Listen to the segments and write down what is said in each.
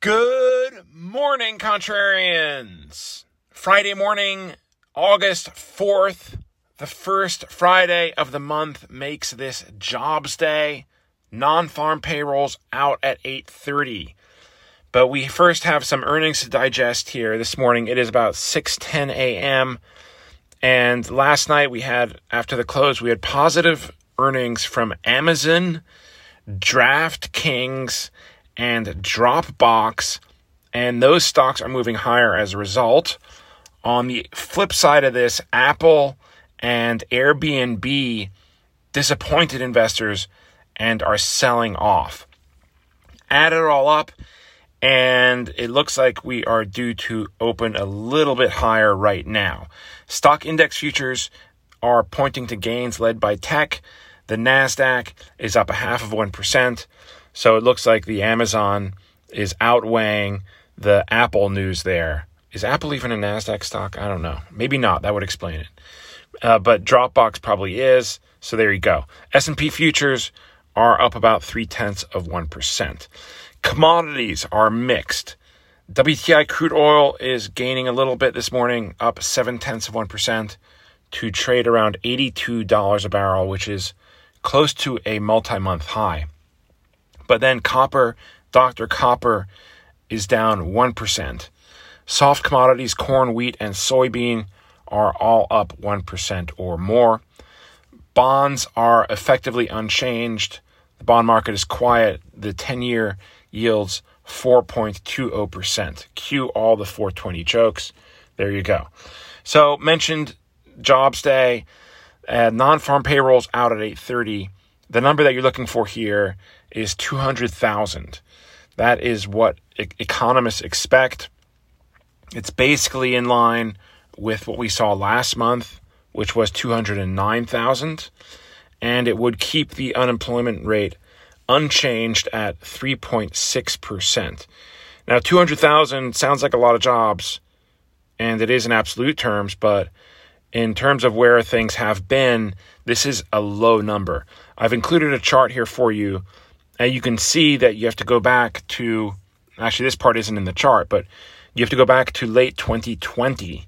Good morning, contrarians. Friday morning, August 4th, the first Friday of the month makes this jobs day. Non-farm payrolls out at 8:30. But we first have some earnings to digest here this morning. It is about 6:10 a.m. and last night we had after the close we had positive earnings from Amazon, DraftKings, and Dropbox, and those stocks are moving higher as a result. On the flip side of this, Apple and Airbnb disappointed investors and are selling off. Add it all up, and it looks like we are due to open a little bit higher right now. Stock index futures are pointing to gains led by tech. The NASDAQ is up a half of 1%. So it looks like the Amazon is outweighing the Apple news there. Is Apple even a NASDAQ stock? I don't know. Maybe not. That would explain it. Uh, but Dropbox probably is. So there you go. S&P futures are up about three tenths of 1%. Commodities are mixed. WTI crude oil is gaining a little bit this morning, up seven tenths of 1% to trade around $82 a barrel, which is close to a multi month high. But then copper, Dr. Copper is down 1%. Soft commodities, corn, wheat, and soybean are all up 1% or more. Bonds are effectively unchanged. The bond market is quiet. The 10 year yields 4.20%. Cue all the 420 jokes. There you go. So, mentioned jobs day, uh, non farm payrolls out at 830. The number that you're looking for here is 200,000. That is what e- economists expect. It's basically in line with what we saw last month, which was 209,000, and it would keep the unemployment rate unchanged at 3.6%. Now, 200,000 sounds like a lot of jobs, and it is in absolute terms, but in terms of where things have been, this is a low number. I've included a chart here for you and you can see that you have to go back to, actually, this part isn't in the chart, but you have to go back to late 2020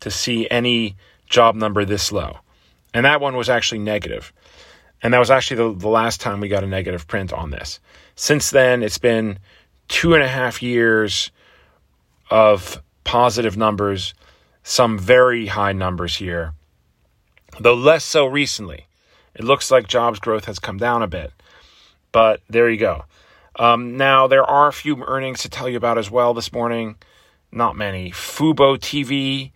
to see any job number this low. And that one was actually negative. And that was actually the, the last time we got a negative print on this. Since then, it's been two and a half years of positive numbers, some very high numbers here, though less so recently. It looks like jobs growth has come down a bit. But there you go. Um, now, there are a few earnings to tell you about as well this morning. Not many. Fubo TV,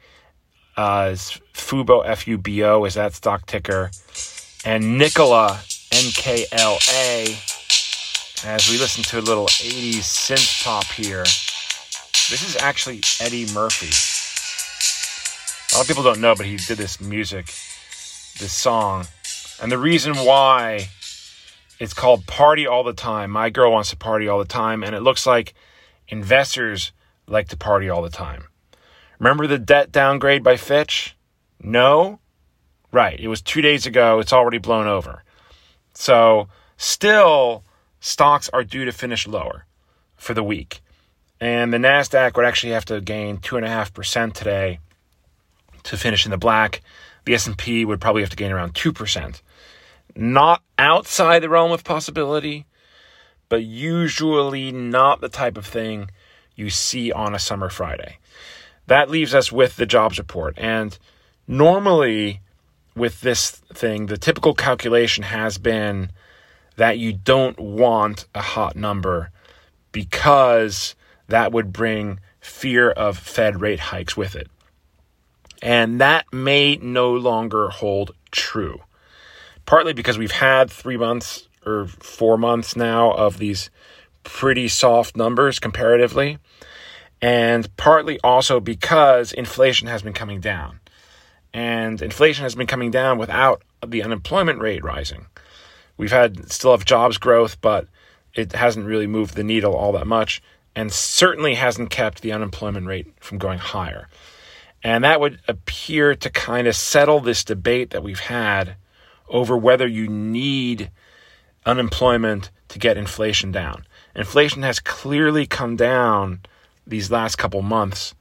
uh, Fubo, F U B O, is that stock ticker. And Nikola, N K L A, as we listen to a little 80s synth pop here. This is actually Eddie Murphy. A lot of people don't know, but he did this music, this song. And the reason why it's called Party All the Time. My girl wants to party all the time, and it looks like investors like to party all the time. Remember the debt downgrade by Fitch? No? Right. It was two days ago. It's already blown over. So, still, stocks are due to finish lower for the week. And the NASDAQ would actually have to gain 2.5% today to finish in the black. The S&P would probably have to gain around 2% not outside the realm of possibility, but usually not the type of thing you see on a summer Friday. That leaves us with the jobs report. And normally, with this thing, the typical calculation has been that you don't want a hot number because that would bring fear of Fed rate hikes with it. And that may no longer hold true partly because we've had three months or four months now of these pretty soft numbers comparatively, and partly also because inflation has been coming down. And inflation has been coming down without the unemployment rate rising. We've had still have jobs growth, but it hasn't really moved the needle all that much, and certainly hasn't kept the unemployment rate from going higher. And that would appear to kind of settle this debate that we've had over whether you need unemployment to get inflation down. inflation has clearly come down these last couple months,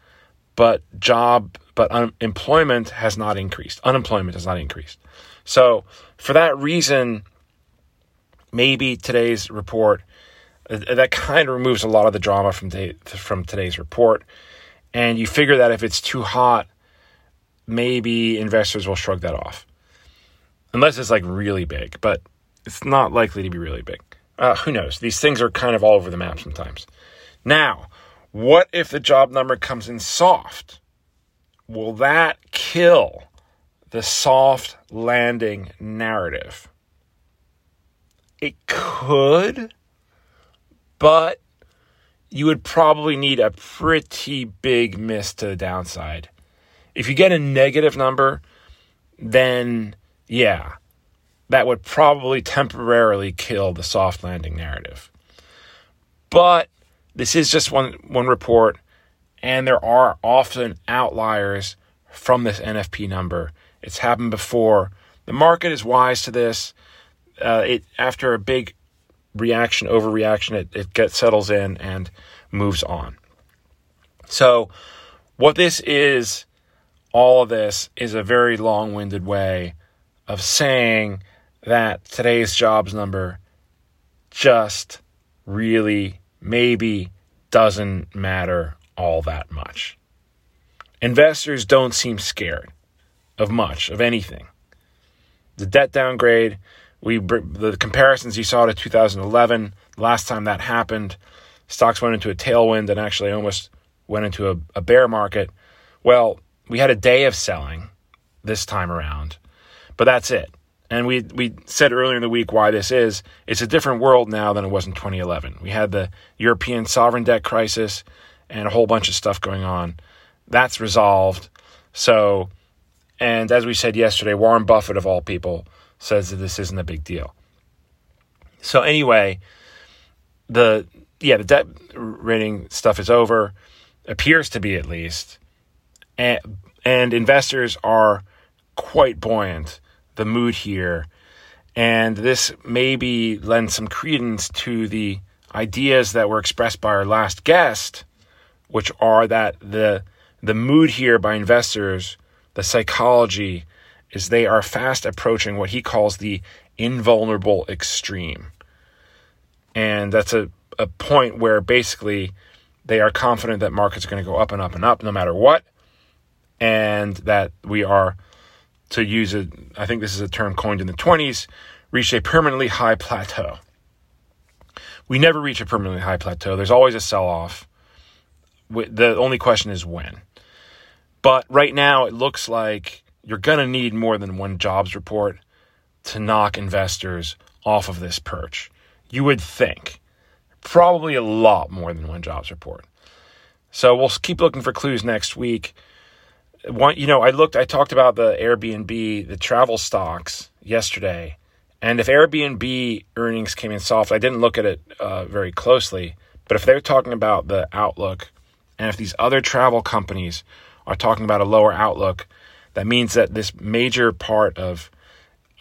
but job but unemployment has not increased. Unemployment has not increased. So for that reason, maybe today's report uh, that kind of removes a lot of the drama from from today's report, and you figure that if it's too hot, maybe investors will shrug that off, unless it's like really big. But it's not likely to be really big. Uh, who knows? These things are kind of all over the map sometimes. Now, what if the job number comes in soft? Will that kill the soft landing narrative? It could, but you would probably need a pretty big miss to the downside. If you get a negative number, then yeah, that would probably temporarily kill the soft landing narrative. But this is just one one report and there are often outliers from this NFP number. It's happened before. The market is wise to this. Uh, it after a big reaction, overreaction, it, it gets settles in and moves on. So, what this is, all of this is a very long-winded way of saying that today's jobs number just really maybe doesn't matter all that much. Investors don't seem scared of much, of anything. The debt downgrade, we the comparisons you saw to 2011, last time that happened, stocks went into a tailwind and actually almost went into a, a bear market. Well, we had a day of selling this time around, but that's it. And we we said earlier in the week why this is. It's a different world now than it was in 2011. We had the European sovereign debt crisis and a whole bunch of stuff going on. That's resolved. So, and as we said yesterday, Warren Buffett, of all people, says that this isn't a big deal. So, anyway, the yeah, the debt rating stuff is over, appears to be at least, and, and investors are quite buoyant. The mood here, and this maybe lends some credence to the ideas that were expressed by our last guest which are that the the mood here by investors, the psychology is they are fast approaching what he calls the invulnerable extreme. And that's a, a point where basically they are confident that markets are going to go up and up and up no matter what. And that we are, to use it, I think this is a term coined in the 20s, reached a permanently high plateau. We never reach a permanently high plateau. There's always a sell off. The only question is when. But right now, it looks like you're going to need more than one jobs report to knock investors off of this perch. You would think. Probably a lot more than one jobs report. So we'll keep looking for clues next week. One, you know, I looked, I talked about the Airbnb, the travel stocks yesterday. And if Airbnb earnings came in soft, I didn't look at it uh, very closely. But if they're talking about the outlook and if these other travel companies are talking about a lower outlook, that means that this major part of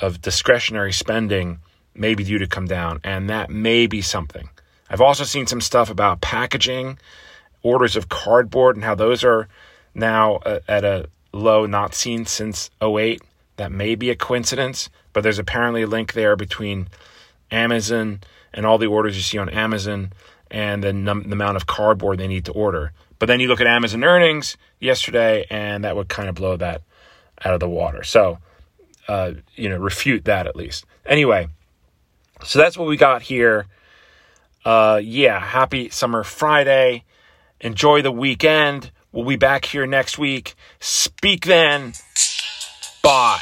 of discretionary spending may be due to come down, and that may be something. I've also seen some stuff about packaging, orders of cardboard, and how those are now uh, at a low not seen since 08. That may be a coincidence, but there's apparently a link there between Amazon and all the orders you see on Amazon and the, num- the amount of cardboard they need to order. But then you look at Amazon earnings yesterday, and that would kind of blow that out of the water. So, uh, you know, refute that at least. Anyway, so that's what we got here. Uh, yeah, happy summer Friday. Enjoy the weekend. We'll be back here next week. Speak then. Bye.